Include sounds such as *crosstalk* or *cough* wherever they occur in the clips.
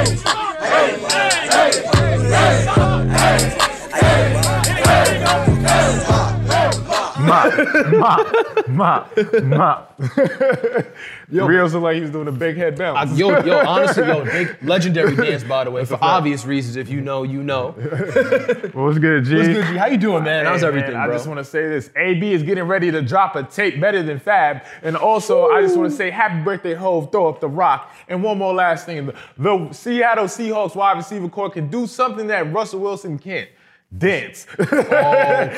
Hey! Mop, mop, mop, mop. Rios looked like he was doing a big head I, bounce. yo, yo, honestly, yo, big legendary dance, by the way, for obvious reasons. If you know, you know. What's good, G? What's good, G? How you doing, man? How's Hey, everything, man, bro? I just want to say this. AB is getting ready to drop a tape better than Fab. And also, I just want to say happy birthday, Hove. Throw up the rock. And one more last thing. The, the Seattle Seahawks wide receiver corps can do something that Russell Wilson can't. Dance. oh,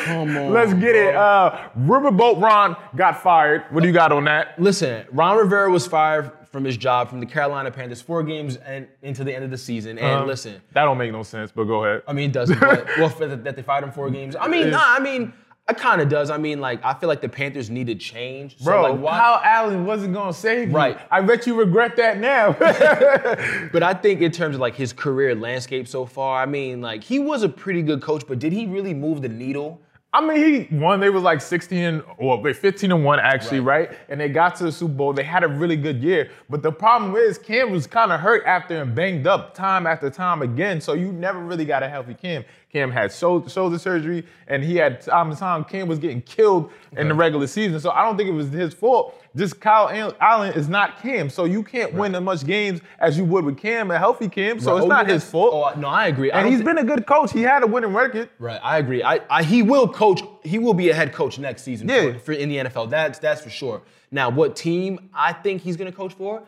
come *laughs* on. Let's get it. Uh, Riverboat Ron got fired. What do you got on that? Listen, Ron Rivera was fired from his job from the Carolina Panthers four games and into the end of the season. And Uh-huh. listen, That don't make no sense, but go ahead. I mean, it doesn't. But, *laughs* well, that they fired him four games. I mean, nah. I mean, it kind of does. I mean, like, I feel like the Panthers needed change. So, Bro, like, why? Kyle Allen wasn't gonna save you. Right. I bet you regret that now. *laughs* But I think in terms of like his career landscape so far, I mean, like he was a pretty good coach, but did he really move the needle? I mean, he won. They was like 16 and or wait, 15 and one actually, Right. right. And they got to the Super Bowl. They had a really good year. But the problem is, Cam was kind of hurt after and banged up time after time again. So you never really got a healthy Cam. Cam had shoulder, surgery, and he had time to time. Cam was getting killed in the regular season. So I don't think it was his fault. Just Kyle Allen is not Cam. So you can't win as much games as you would with Cam, a healthy Cam. So it's Oh, not his fault. Oh, no, I agree. I and don't he's thi- been a good coach. He had a winning record. Right, I agree. I, I he will coach. He will be a head coach next season Yeah. for, for in the NFL. That's that's for sure. Now, what team I think he's going to coach for?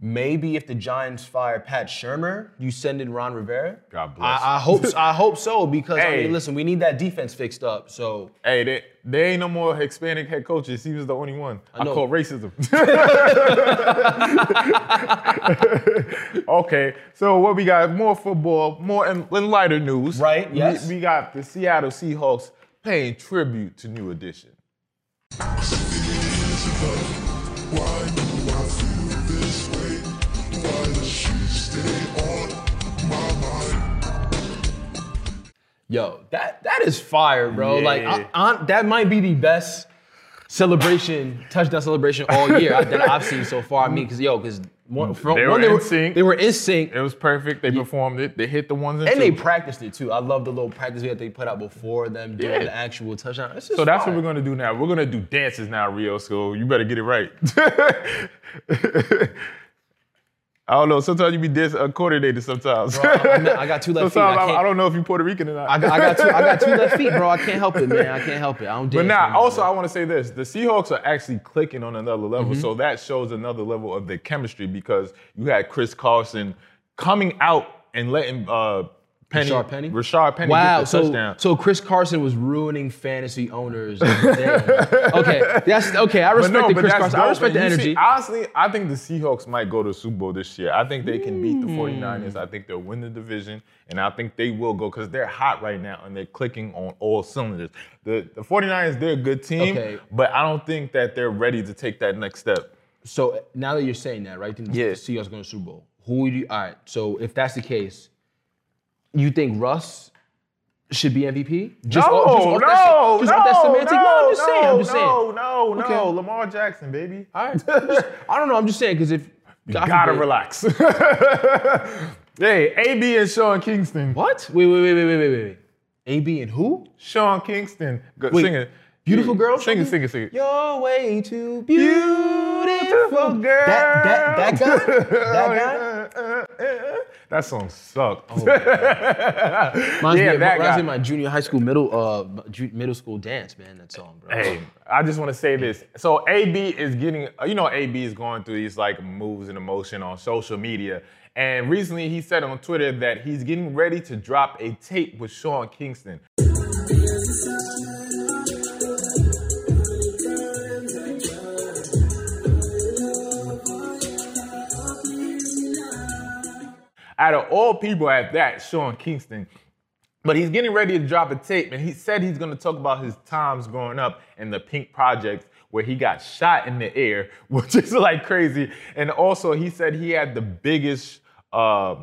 Maybe if the Giants fire Pat Shurmur, you send in Ron Rivera. God bless. I, I hope I hope so because I mean, listen, we need that defense fixed up. So Hey, they, there ain't no more Hispanic head coaches. He was the only one. I, know. call racism. *laughs* okay, so what we got? More football, more in, in lighter news. Right, We- yes. We, got the Seattle Seahawks paying tribute to New Edition. Yo, that that is fire, bro. Like I, I, that might be the best celebration, touchdown celebration all year that I've seen so far. I mean, because yo, because one, from, They one, were in sync. They were in sync, It was perfect. They performed it. They hit the ones and, and they practiced it too. I love the little practice that they put out before them doing Yeah. the actual touchdown. So that's fire. what we're gonna do now. We're gonna do dances now, Rio. So you better get it right. *laughs* I don't know. Sometimes you be dis- uh, sometimes. Bro, I, I I got two left feet. Sometimes I, I, I don't know if you're Puerto Rican or not. I got, I got two. I got two left feet, bro. I *laughs* can't help it, man. I can't help it. I don't. But now, also, I want to say this: the Seahawks are actually clicking on another level, Mm-hmm. so that shows another level of the chemistry because you had Chris Carson coming out and letting uh, Penny, Rashard Penny? Rashard Penny Wow, so touchdown. so Chris Carson was ruining fantasy owners. *laughs* okay, that's okay. I respect the Chris Carson. I respect the energy. see, honestly, I think the Seahawks might go to the Super Bowl this year. I think they can beat the Hmm. 49ers. I think they'll win the division, and I think they will go because they're hot right now and they're clicking on all cylinders. The, the 49ers, they're a good team, Okay. but I don't think that they're ready to take that next step. So now that you're saying that, right? Then Yeah. The Seahawks going to Super Bowl. Who do you? All right. So if that's the case, you think Russ should be MVP? Just no, off- just off that no, just no, off that semantic? no, No, I'm just saying. I'm just saying. No, no, Okay. no, Lamar Jackson, baby. All right. *laughs* I don't know. I'm just saying because if You God gotta forbid- relax. *laughs* hey, AB and Sean Kingston. What? Wait, wait, wait, wait, wait, wait, wait. AB and who? Sean Kingston. Go, Wait, sing it. Beautiful girl. Sing it, sing it, sing it. You're way too beautiful, girl. That that that guy. *laughs* That guy. Uh, uh, uh, That song sucked. *laughs* Reminds Yeah, me that reminds guy. me of my junior high school middle uh ju- middle school dance, man. That song, bro. Hey, I just want to say this. So AB is getting, you know, AB is going through these like moves and emotion on social media. And recently he said on Twitter that he's getting ready to drop a tape with Sean Kingston. Out of all people at that, Sean Kingston. But he's getting ready to drop a tape, and he said he's gonna talk about his times growing up and the Pink Project where he got shot in the air, *laughs* which is like crazy. And also, he said he had the biggest uh,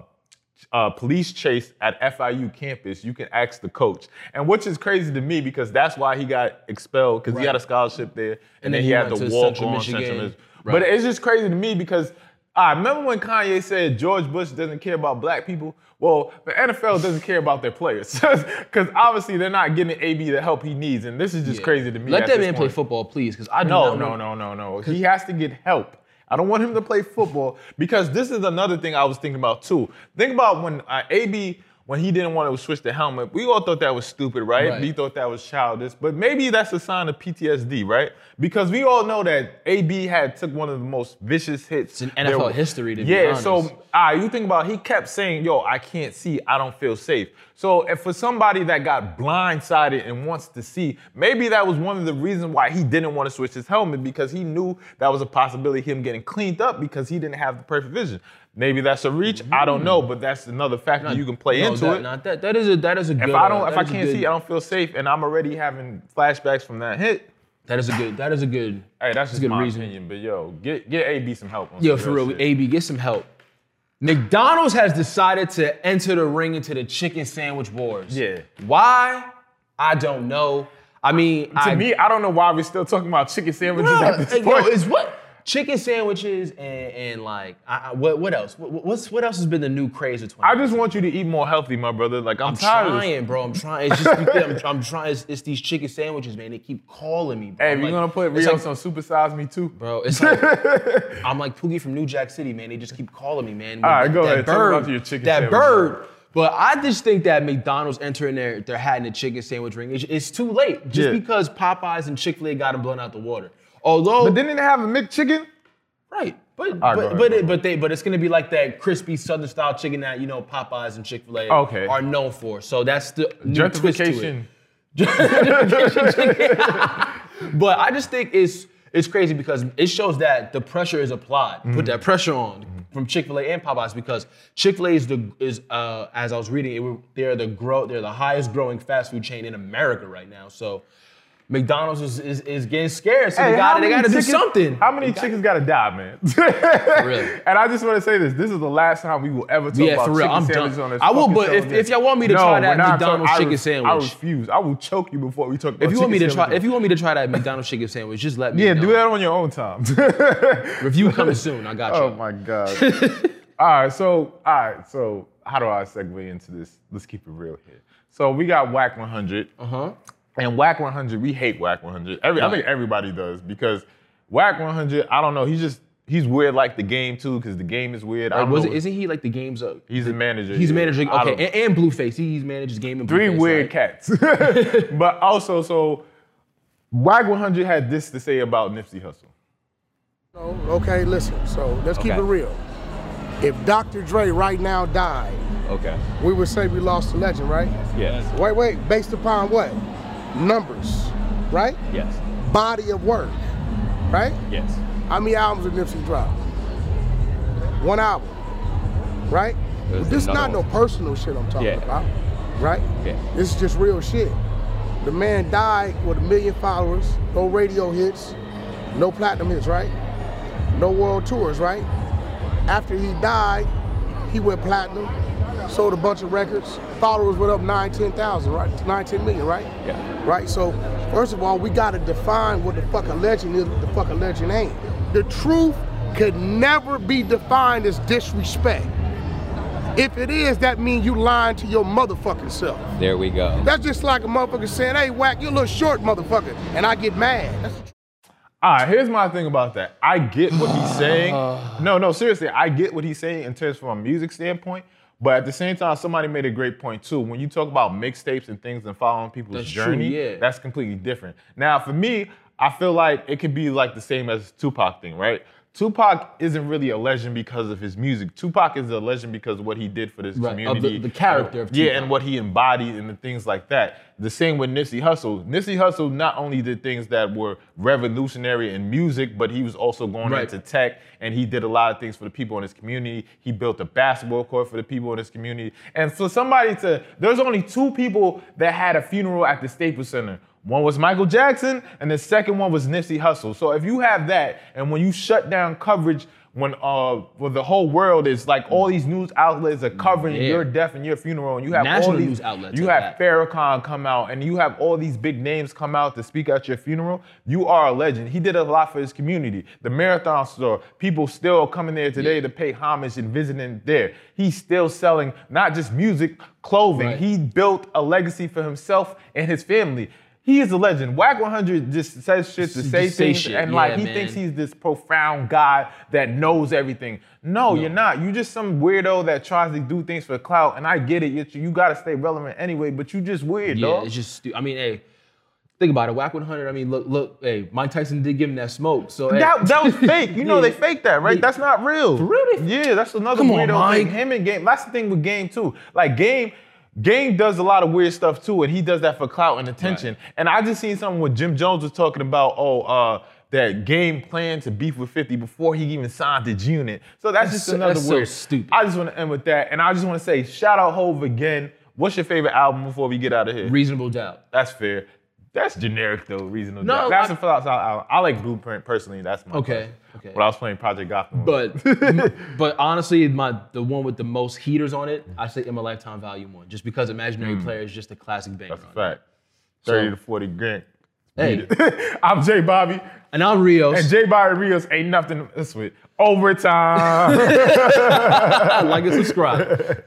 uh, police chase at FIU campus. You can ask the coach, and which is crazy to me because that's why he got expelled because he had a scholarship there, and, And then then he had to to walk Central on Michigan. Central Michigan. Right. But it's just crazy to me because I remember when Kanye said George Bush doesn't care about black people. Well, the NFL doesn't care about their players *laughs* because obviously they're not getting AB the help he needs, and this is just Yeah. crazy to me. Let at that man play football, please, because I No, no, no, no, no. He has to get help. I don't want him to play football because this is another thing I was thinking about too. Think about when uh, AB when he didn't want to switch the helmet. We all thought that was stupid, right? Right. We thought that was childish, but maybe that's a sign of PTSD, right? Because we all know that AB had took one of the most vicious hits in there NFL was. history, yeah, so ah, you think about it, he kept saying, "Yo, I can't see, I don't feel safe." So if for somebody that got blindsided and wants to see, maybe that was one of the reasons why he didn't want to switch his helmet because he knew that was a possibility of him getting cleaned up because he didn't have the perfect vision. Maybe that's a reach. I don't know, but that's another factor you can play No, into that, it. Not that. That is a that is a good. if I don't, if I can't good- see, I don't feel safe, and I'm already having flashbacks from that hit. That is a good. That is a good. Hey, that's just good my reason. opinion. But yo, get get AB some help. On Yo, for real, shit. AB, get some help. McDonald's has decided to enter the ring into the chicken sandwich wars. Yeah. Why? I don't know. I mean, To I, me, I don't know why we're still talking about chicken sandwiches Bruh, at this hey, yo, point. is what chicken sandwiches and, and like I, I, what what else? What, what's what else has been the new craze of 20? I just want you to eat more healthy, my brother. Like I'm, I'm tired of this. trying, bro. I'm trying. It's just *laughs* I'm, I'm trying. It's, it's these chicken sandwiches, man. They keep calling me, bro. Hey, I'm you're like- gonna put Rios like- on Supersize Me too. Bro, it's like *laughs* I'm like Pookie from New Jack City, man. They just keep calling me, man. All right, That- go that ahead. Bird, about your chicken that sandwich. bird. But I just think that McDonald's entering their their hat in the chicken sandwich ring. It's, it's too late, just Yeah. because Popeyes and Chick Fil A got them blown out the water. Although, But didn't they have a McChicken? right, but right, but but, it, but they but it's gonna be like that crispy Southern style chicken that you know Popeyes and Chick Fil A Okay. are known for. So that's the new twist to it. *laughs* But I just think it's it's crazy because it shows that the pressure is applied. Mm-hmm. Put that pressure on from Chick Fil A and Popeyes because Chick Fil A is the is uh, as I was reading, it, they're the grow they're the highest growing fast food chain in America right now. So McDonald's is, is, is getting scared. So they got how they got many to do something. How many chickens gotta die, man? *laughs* Really? And I just want to say this: this is the last time we will ever talk Yeah, about for real, chicken I'm sandwiches done. on this. I will, but if- if y'all want me to no, try that we're not McDonald's talking- I chicken ref- sandwich. I refuse. I will choke you before we talk about If you want me to try, if you want me to try that McDonald's chicken sandwich, just let me yeah, know. do that on your own time. *laughs* Review coming *laughs* soon. I got you. Oh my god. all right, so all right, so how do I segue into this? Let's keep it real here. So we got Wack 100. Uh huh. And Wack 100, we hate Wack 100. Every, I think everybody does because Wack 100, I don't know, he's just he's weird like the game too because the game is weird. I Like, don't was know. it? Isn't he like the game's up? he's a manager. He's yeah. managing. Okay, and, and Blueface. He's manages game and Three Blueface, weird right? cats. *laughs* *laughs* but also, so Wack 100 had this to say about Nipsey Hussle. Oh, Okay, listen. So let's keep it real. If Dr. Dre right now died, Okay. we would say we lost a legend, right? Yes. Wait, wait. Based upon what? Numbers, right? Yes. Body of work, right? Yes. How many albums did Nipsey drop? One album, right? There's this is not another no personal shit I'm talking Yeah. about, right? Yeah. This is just real shit. The man died with a million followers, no radio hits, no platinum hits, right? No world tours, right? After he died, he went platinum, sold a bunch of records, followers went up nine, 10,000, right? Nine, 10 million, right? Yeah. Right? So, first of all, we gotta define what the fuck a legend is, what the fuck a legend ain't. The truth could never be defined as disrespect. If it is, that means you lying to your motherfucking self. There we go. That's just like a motherfucker saying, hey, whack, you a little short motherfucker, and I get mad. That's All right, here's my thing about that. I get what he's saying. *sighs* No, no, seriously, I get what he's saying in terms from a music standpoint. But at the same time, somebody made a great point too. When you talk about mixtapes and things and following people's That's true, journey, yeah. that's completely different. Now, for me, I feel like it could be like the same as Tupac thing, right? Tupac isn't really a legend because of his music. Tupac is a legend because of what he did for this Right, of the- community. the character of Yeah, and what he embodied and the things like that. The same with Nipsey Hussle. Nipsey Hussle not only did things that were revolutionary in music, but he was also going Right. into tech and he did a lot of things for the people in his community. He built a basketball court for the people in his community. And for somebody to, there's only two people that had a funeral at the Staples Center. One was Michael Jackson, and the second one was Nipsey Hussle. So if you have that, and when you shut down coverage, when uh, well, the whole world is like all these news outlets are covering Yeah. your death and your funeral, and you have National all these news outlets you at have that. Farrakhan come out, and you have all these big names come out to speak at your funeral. You are a legend. He did a lot for his community. The Marathon store, people still coming there today to pay homage and visiting there. He's still selling not just music, clothing. Right. He built a legacy for himself and his family. He is a legend. Wack 100 just says shit to say say things, shit. and like Yeah, he man. thinks he's this profound guy that knows everything. No, you're not. You're just some weirdo that tries to do things for clout. And I get it. You, you got to stay relevant anyway, but you just weird, Yeah, dog. it's just. I mean, hey, think about it. Wack 100. I mean, look, look. Hey, Mike Tyson did give him that smoke. So hey. That, that was fake. *laughs* You know Yeah. they faked that, right? That's not real. For real? Yeah, that's another Come on, weirdo Mike. thing. Him and Game. That's the thing with Game too. Like Game, Game does a lot of weird stuff too, and he does that for clout and attention. And I just seen something what Jim Jones was talking about. Oh, uh, that Game planned to beef with 50 before he even signed the unit. So that's, That's just so- another that's so weird. stupid. I just want to end with that, and I just want to say shout out Hove again. What's your favorite album before we get out of here? reasonable doubt. That's fair. That's generic though. Reasonable. No, doubt. that's I- a philosophy. I, I like Blueprint personally. That's my Okay, okay. When I was playing Project Gotham. But *laughs* but honestly, my the one with the most heaters on it, I say in my lifetime value one, just because Imaginary hmm. Player is just a classic banger. that's a it. fact. Thirty to forty grand. Hey, *laughs* I'm Jay Bobby, and I'm Rios. and Jay Bobby Rios ain't nothing to mess with. Overtime. *laughs* like and subscribe.